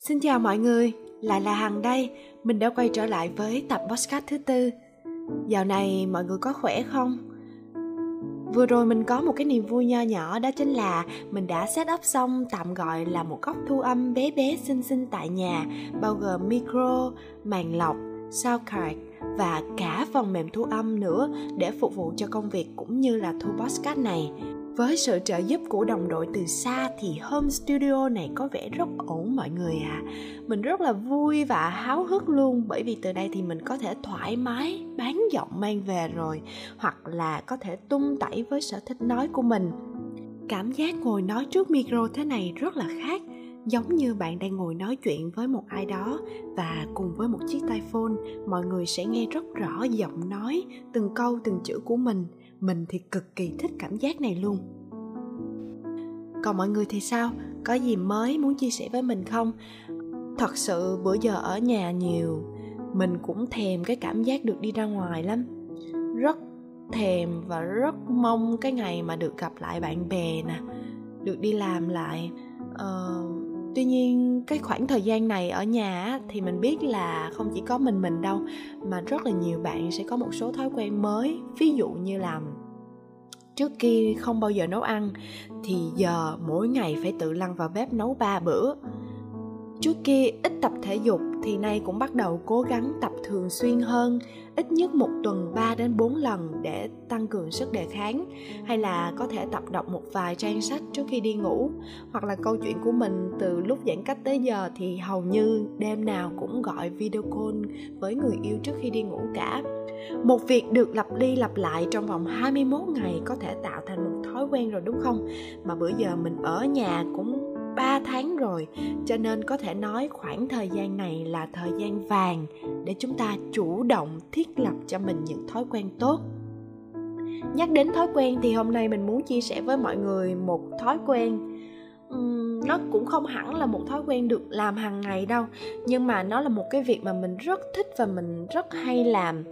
Xin chào mọi người, lại là Hằng đây. Mình đã quay trở lại với tập podcast thứ tư. Dạo này mọi người có khỏe không? Vừa rồi mình có một cái niềm vui nho nhỏ đó chính là mình đã set up xong tạm gọi là một góc thu âm bé bé xinh xinh tại nhà bao gồm micro, màn lọc, soundcard và cả phần mềm thu âm nữa để phục vụ cho công việc cũng như là thu podcast này với sự trợ giúp của đồng đội từ xa thì home studio này có vẻ rất ổn mọi người ạ à. mình rất là vui và háo hức luôn, bởi vì từ đây thì mình có thể thoải mái, bán giọng mang về rồi, hoặc là có thể tung tẩy với sở thích nói của mình cảm giác ngồi nói trước micro thế này rất là khác, giống như bạn đang ngồi nói chuyện với một ai đó và cùng với một chiếc tai phone, mọi người sẽ nghe rất rõ giọng nói, từng câu, từng chữ của mình mình thì cực kỳ thích cảm giác này luôn. Còn mọi người thì sao? Có gì mới muốn chia sẻ với mình không? Thật sự bữa giờ ở nhà nhiều mình cũng thèm cái cảm giác được đi ra ngoài lắm. Rất thèm và rất mong cái ngày mà được gặp lại bạn bè nè được đi làm lại. Uh, tuy nhiên, cái khoảng thời gian này ở nhà thì mình biết là không chỉ có mình mình đâu, mà rất là nhiều bạn sẽ có một số thói quen mới. Ví dụ như là trước kia không bao giờ nấu ăn, thì giờ mỗi ngày phải tự lăn vào bếp nấu ba bữa trước kia, ít tập thể dục thì nay cũng bắt đầu cố gắng tập thường xuyên hơn, ít nhất một tuần 3 đến 4 lần để tăng cường sức đề kháng. Hay là có thể tập đọc một vài trang sách trước khi đi ngủ. Hoặc là câu chuyện của mình từ lúc giãn cách tới giờ thì hầu như đêm nào cũng gọi video call với người yêu trước khi đi ngủ cả. Một việc được lặp đi lặp lại trong vòng 21 ngày có thể tạo thành một thói quen rồi, đúng không? Mà bữa giờ mình ở nhà cũng 3 tháng rồi, cho nên có thể nói khoảng thời gian này là thời gian vàng để chúng ta chủ động thiết lập cho mình những thói quen tốt. Nhắc đến thói quen thì hôm nay mình muốn chia sẻ với mọi người một thói quen um, nó cũng không hẳn là một thói quen được làm hàng ngày đâu nhưng mà nó là một cái việc mà mình rất thích và mình rất hay làm.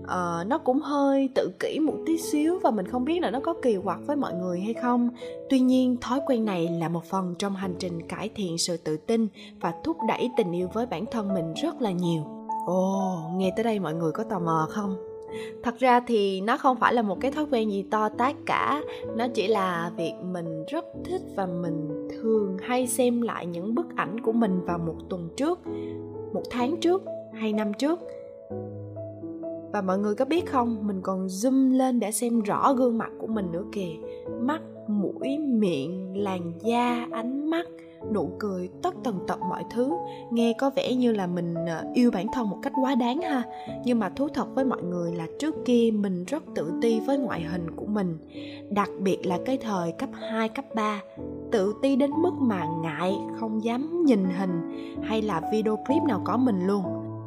Uh, nó cũng hơi tự kỷ một tí xíu và mình không biết là nó có kỳ quặc với mọi người hay không. Tuy nhiên thói quen này là một phần trong hành trình cải thiện sự tự tin và thúc đẩy tình yêu với bản thân mình rất là nhiều. Ồ oh, nghe tới đây mọi người có tò mò không? Thật ra thì nó không phải là một cái thói quen gì to tát cả. Nó chỉ là việc mình rất thích và mình thường hay xem lại những bức ảnh của mình vào một tuần trước, một tháng trước hay năm trước. Và mọi người có biết không, mình còn zoom lên để xem rõ gương mặt của mình nữa kìa. Mắt mũi miệng làn da ánh mắt nụ cười tất tần tật mọi thứ. Nghe có vẻ như là mình ờ, yêu bản thân một cách quá đáng ha. Nhưng mà thú thật với mọi người là trước kia mình rất tự ti với ngoại hình của mình. Đặc biệt là cái thời cấp 2, cấp 3 tự ti đến mức mà ngại không dám nhìn hình hay là video clip nào có mình luôn.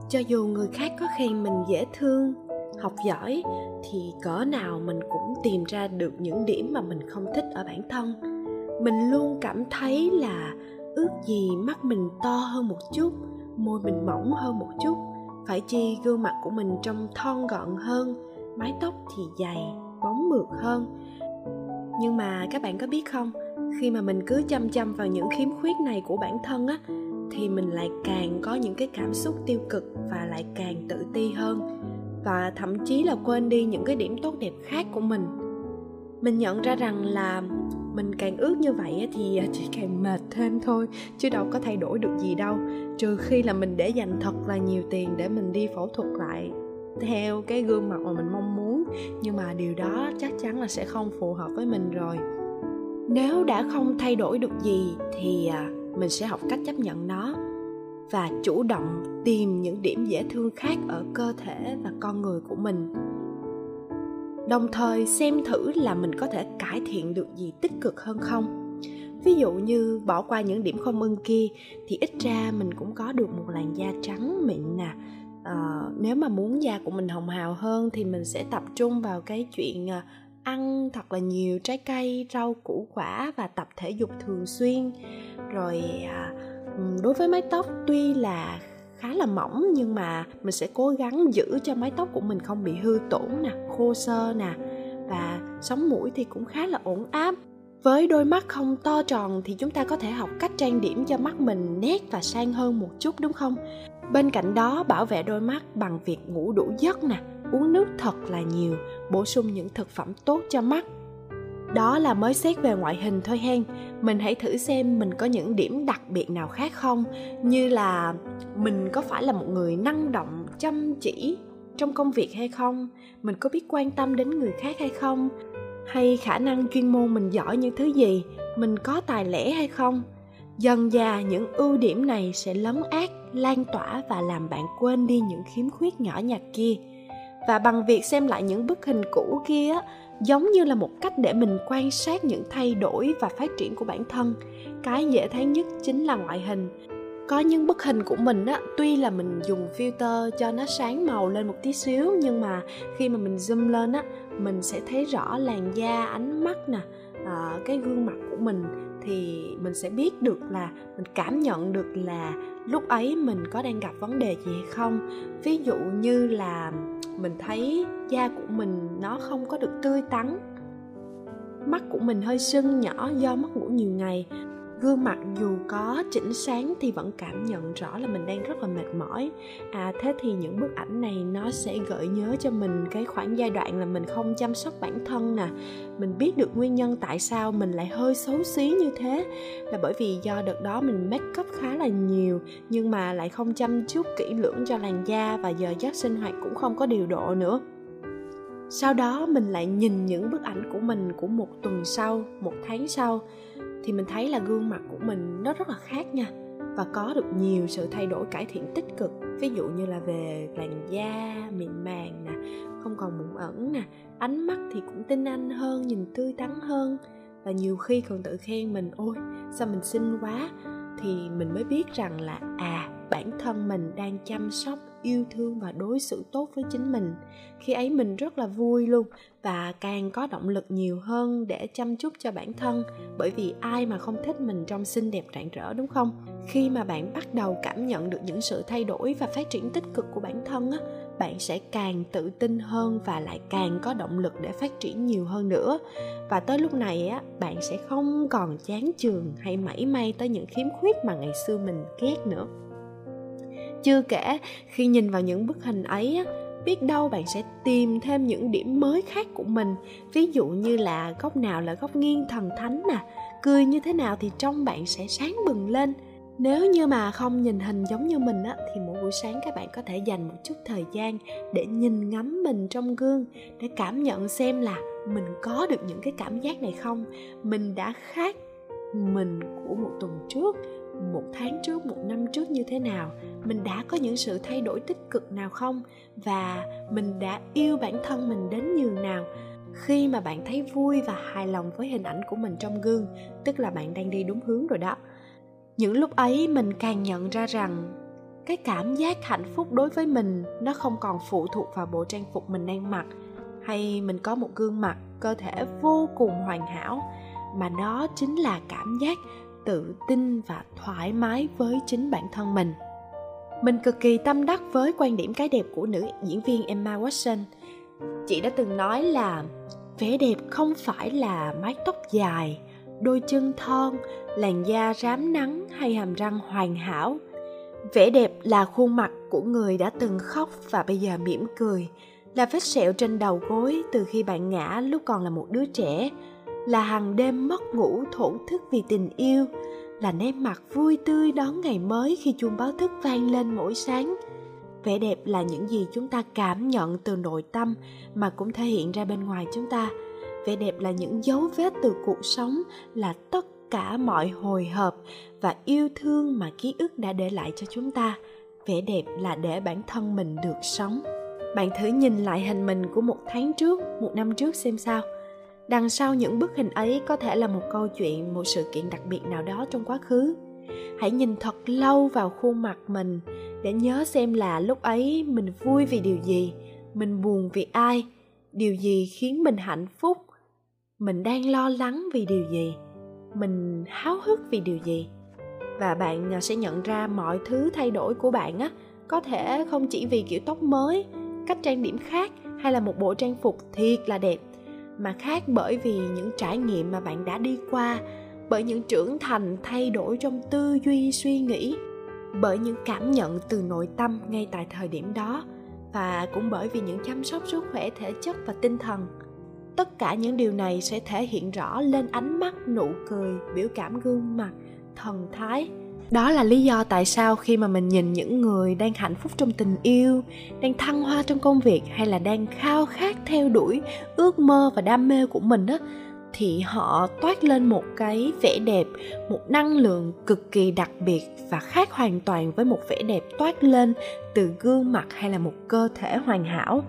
Cho dù người khác có khen mình dễ thương học giỏi thì cỡ nào mình cũng tìm ra được những điểm mà mình không thích ở bản thân. Mình luôn cảm thấy là ước gì mắt mình to hơn một chút, môi mình mỏng hơn một chút. Phải chi gương mặt của mình trông thon gọn hơn, mái tóc thì dày, bóng mượt hơn. Nhưng mà các bạn có biết không, khi mà mình cứ chăm chăm vào những khiếm khuyết này của bản thân á, thì mình lại càng có những cái cảm xúc tiêu cực và lại càng tự ti hơn và thậm chí là quên đi những cái điểm tốt đẹp khác của mình. Mình nhận ra rằng là mình càng ước như vậy thì à, chỉ càng mệt thêm thôi, chứ đâu có thay đổi được gì đâu, trừ khi là mình để dành thật là nhiều tiền để mình đi phẫu thuật lại theo cái gương mặt mà mình mong muốn. Nhưng mà điều đó chắc chắn là sẽ không phù hợp với mình rồi. Nếu đã không thay đổi được gì thì à, mình sẽ học cách chấp nhận nó và chủ động tìm những điểm dễ thương khác ở cơ thể và con người của mình. Đồng thời xem thử là mình có thể cải thiện được gì tích cực hơn không. Ví dụ như bỏ qua những điểm không ưng kia thì ít ra mình cũng có được một làn da trắng mịn nè. À, nếu mà muốn da của mình hồng hào hơn thì mình sẽ tập trung vào cái chuyện ờ, ăn thật là nhiều trái cây rau củ quả và tập thể dục thường xuyên. Rồi à, đối với mái tóc tuy là khá là mỏng, nhưng mà mình sẽ cố gắng giữ cho mái tóc của mình không bị hư tổn nè, khô sơ nè, và sống mũi thì cũng khá là ổn áp. Với đôi mắt không to tròn thì chúng ta có thể học cách trang điểm cho mắt mình nét và sang hơn một chút, đúng không? Bên cạnh đó, bảo vệ đôi mắt bằng việc ngủ đủ giấc nè, uống nước thật là nhiều, bổ sung những thực phẩm tốt cho mắt đó là mới xét về ngoại hình thôi hen. Mình hãy thử xem mình có những điểm đặc biệt nào khác không? Như là mình có phải là một người năng động, chăm chỉ trong công việc hay không? Mình có biết quan tâm đến người khác hay không? Hay khả năng chuyên môn mình giỏi những thứ gì? Mình có tài lẻ hay không? Dần dà, những ưu điểm này sẽ lấn át, lan tỏa và làm bạn quên đi những khiếm khuyết nhỏ nhặt kia. Và bằng việc xem lại những bức hình cũ kia giống như là một cách để mình quan sát những thay đổi và phát triển của bản thân. Cái dễ thấy nhất chính là ngoại hình. Có những bức hình của mình á tuy là mình dùng filter cho nó sáng màu lên một tí xíu nhưng mà khi mà mình zoom lên á mình sẽ thấy rõ làn da ánh mắt nè à, cái gương mặt của mình. Thì mình sẽ biết được là mình cảm nhận được là lúc ấy mình có đang gặp vấn đề gì hay không. Ví dụ như là mình thấy da của mình nó không có được tươi tắn. Mắt của mình hơi sưng nhỏ do mất ngủ nhiều ngày gương mặt dù có chỉnh sáng thì vẫn cảm nhận rõ là mình đang rất là mệt mỏi. À thế thì những bức ảnh này nó sẽ gợi nhớ cho mình cái khoảng giai đoạn là mình không chăm sóc bản thân nè. Mình biết được nguyên nhân tại sao mình lại hơi xấu xí như thế. Là bởi vì do đợt đó mình make up khá là nhiều, nhưng mà lại không chăm chút kỹ lưỡng cho làn da và giờ giấc sinh hoạt cũng không có điều độ nữa. Sau đó mình lại nhìn những bức ảnh của mình của một tuần sau, một tháng sau thì mình thấy là gương mặt của mình nó rất là khác nha. Và có được nhiều sự thay đổi, cải thiện tích cực. Ví dụ như là về làn da mịn màng nè, không còn mụn ẩn nè, ánh mắt thì cũng tinh anh hơn, nhìn tươi tắn hơn. Và nhiều khi còn tự khen mình, ôi, sao mình xinh quá? Thì mình mới biết rằng là à bản thân mình đang chăm sóc, yêu thương và đối xử tốt với chính mình. Khi ấy mình rất là vui luôn và càng có động lực nhiều hơn để chăm chút cho bản thân, bởi vì ai mà không thích mình trong xinh đẹp rạng rỡ, đúng không? Khi mà bạn bắt đầu cảm nhận được những sự thay đổi và phát triển tích cực của bản thân á, bạn sẽ càng tự tin hơn và lại càng có động lực để phát triển nhiều hơn nữa. Và tới lúc này á, bạn sẽ không còn chán chường hay mảy may tới những khiếm khuyết mà ngày xưa mình ghét nữa chưa kể, khi nhìn vào những bức hình ấy á, biết đâu bạn sẽ tìm thêm những điểm mới khác của mình. Ví dụ như là góc nào là góc nghiêng thần thánh nè, cười như thế nào thì trong bạn sẽ sáng bừng lên. Nếu như mà không nhìn hình giống như mình á, thì mỗi buổi sáng các bạn có thể dành một chút thời gian để nhìn ngắm mình trong gương, để cảm nhận xem là mình có được những cái cảm giác này không. Mình đã khác mình của một tuần trước một tháng trước, một năm trước như thế nào, mình đã có những sự thay đổi tích cực nào không? Và mình đã yêu bản thân mình đến nhường nào? Khi mà bạn thấy vui và hài lòng với hình ảnh của mình trong gương, tức là bạn đang đi đúng hướng rồi đó, những lúc ấy mình càng nhận ra rằng cái cảm giác hạnh phúc đối với mình nó không còn phụ thuộc vào bộ trang phục mình đang mặc. Hay mình có một gương mặt cơ thể vô cùng hoàn hảo, mà nó chính là cảm giác tự tin và thoải mái với chính bản thân mình mình cực kỳ tâm đắc với quan điểm cái đẹp của nữ diễn viên Emma Watson. Chị đã từng nói là vẻ đẹp không phải là mái tóc dài, đôi chân thon, làn da rám nắng hay hàm răng hoàn hảo. Vẻ đẹp là khuôn mặt của người đã từng khóc và bây giờ mỉm cười, là vết sẹo trên đầu gối từ khi bạn ngã lúc còn là một đứa trẻ, là hàng đêm mất ngủ thổn thức vì tình yêu, là nét mặt vui tươi đón ngày mới khi chuông báo thức vang lên mỗi sáng. Vẻ đẹp là những gì chúng ta cảm nhận từ nội tâm mà cũng thể hiện ra bên ngoài chúng ta. Vẻ đẹp là những dấu vết từ cuộc sống là tất cả mọi hồi hộp và yêu thương mà ký ức đã để lại cho chúng ta. Vẻ đẹp là để bản thân mình được sống. Bạn thử nhìn lại hình mình của một tháng trước một năm trước xem sao đằng sau những bức hình ấy có thể là một câu chuyện, một sự kiện đặc biệt nào đó trong quá khứ. Hãy nhìn thật lâu vào khuôn mặt mình để nhớ xem là lúc ấy mình vui vì điều gì, mình buồn vì ai, điều gì khiến mình hạnh phúc, mình đang lo lắng vì điều gì, mình háo hức vì điều gì. Và bạn à, sẽ nhận ra mọi thứ thay đổi của bạn á, có thể không chỉ vì kiểu tóc mới, cách trang điểm khác hay là một bộ trang phục thiệt là đẹp mà khác bởi vì những trải nghiệm mà bạn đã đi qua, bởi những trưởng thành thay đổi trong tư duy, suy nghĩ, bởi những cảm nhận từ nội tâm ngay tại thời điểm đó, và cũng bởi vì những chăm sóc sức khỏe thể chất và tinh thần. Tất cả những điều này sẽ thể hiện rõ lên ánh mắt nụ cười, biểu cảm gương mặt, thần thái đó là lý do tại sao khi mà mình nhìn những người đang hạnh phúc trong tình yêu, đang thăng hoa trong công việc hay là đang khao khát theo đuổi ước mơ và đam mê của mình đó thì họ toát lên một cái vẻ đẹp, một năng lượng cực kỳ đặc biệt và khác hoàn toàn với một vẻ đẹp toát lên từ gương mặt hay là một cơ thể hoàn hảo.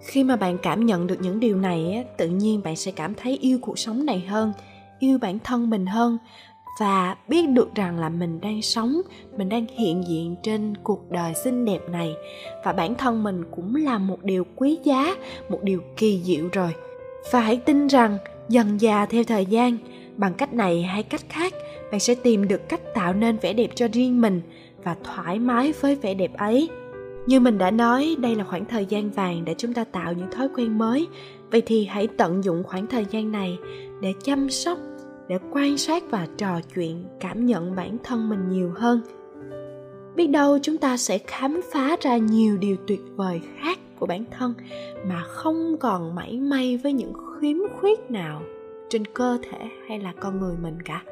Khi mà bạn cảm nhận được những điều này tự nhiên bạn sẽ cảm thấy yêu cuộc sống này hơn, yêu bản thân mình hơn và biết được rằng là mình đang sống, mình đang hiện diện trên cuộc đời xinh đẹp này. Và bản thân mình cũng là một điều quý giá, một điều kỳ diệu rồi. Và hãy tin rằng, dần già theo thời gian, bằng cách này hay cách khác, bạn sẽ tìm được cách tạo nên vẻ đẹp cho riêng mình và thoải mái với vẻ đẹp ấy. Như mình đã nói, đây là khoảng thời gian vàng để chúng ta tạo những thói quen mới. Vậy thì hãy tận dụng khoảng thời gian này để chăm sóc để quan sát và trò chuyện, cảm nhận bản thân mình nhiều hơn. Biết đâu chúng ta sẽ khám phá ra nhiều điều tuyệt vời khác của bản thân mà không còn mảy may với những khiếm khuyết nào trên cơ thể hay là con người mình cả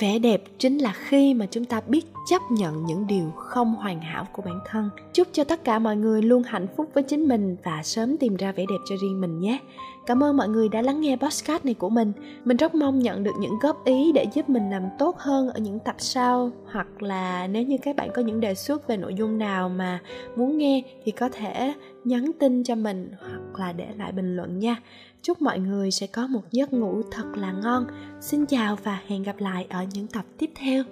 vẻ đẹp chính là khi mà chúng ta biết chấp nhận những điều không hoàn hảo của bản thân. Chúc cho tất cả mọi người luôn hạnh phúc với chính mình và sớm tìm ra vẻ đẹp cho riêng mình nhé. Cảm ơn mọi người đã lắng nghe podcast này của mình. Mình rất mong nhận được những góp ý để giúp mình làm tốt hơn ở những tập sau, hoặc là nếu như các bạn có những đề xuất về nội dung nào mà muốn nghe thì có thể nhắn tin cho mình hoặc là để lại bình luận nha. Chúc mọi người sẽ có một giấc ngủ thật là ngon. Xin chào và hẹn gặp lại ở những tập tiếp theo.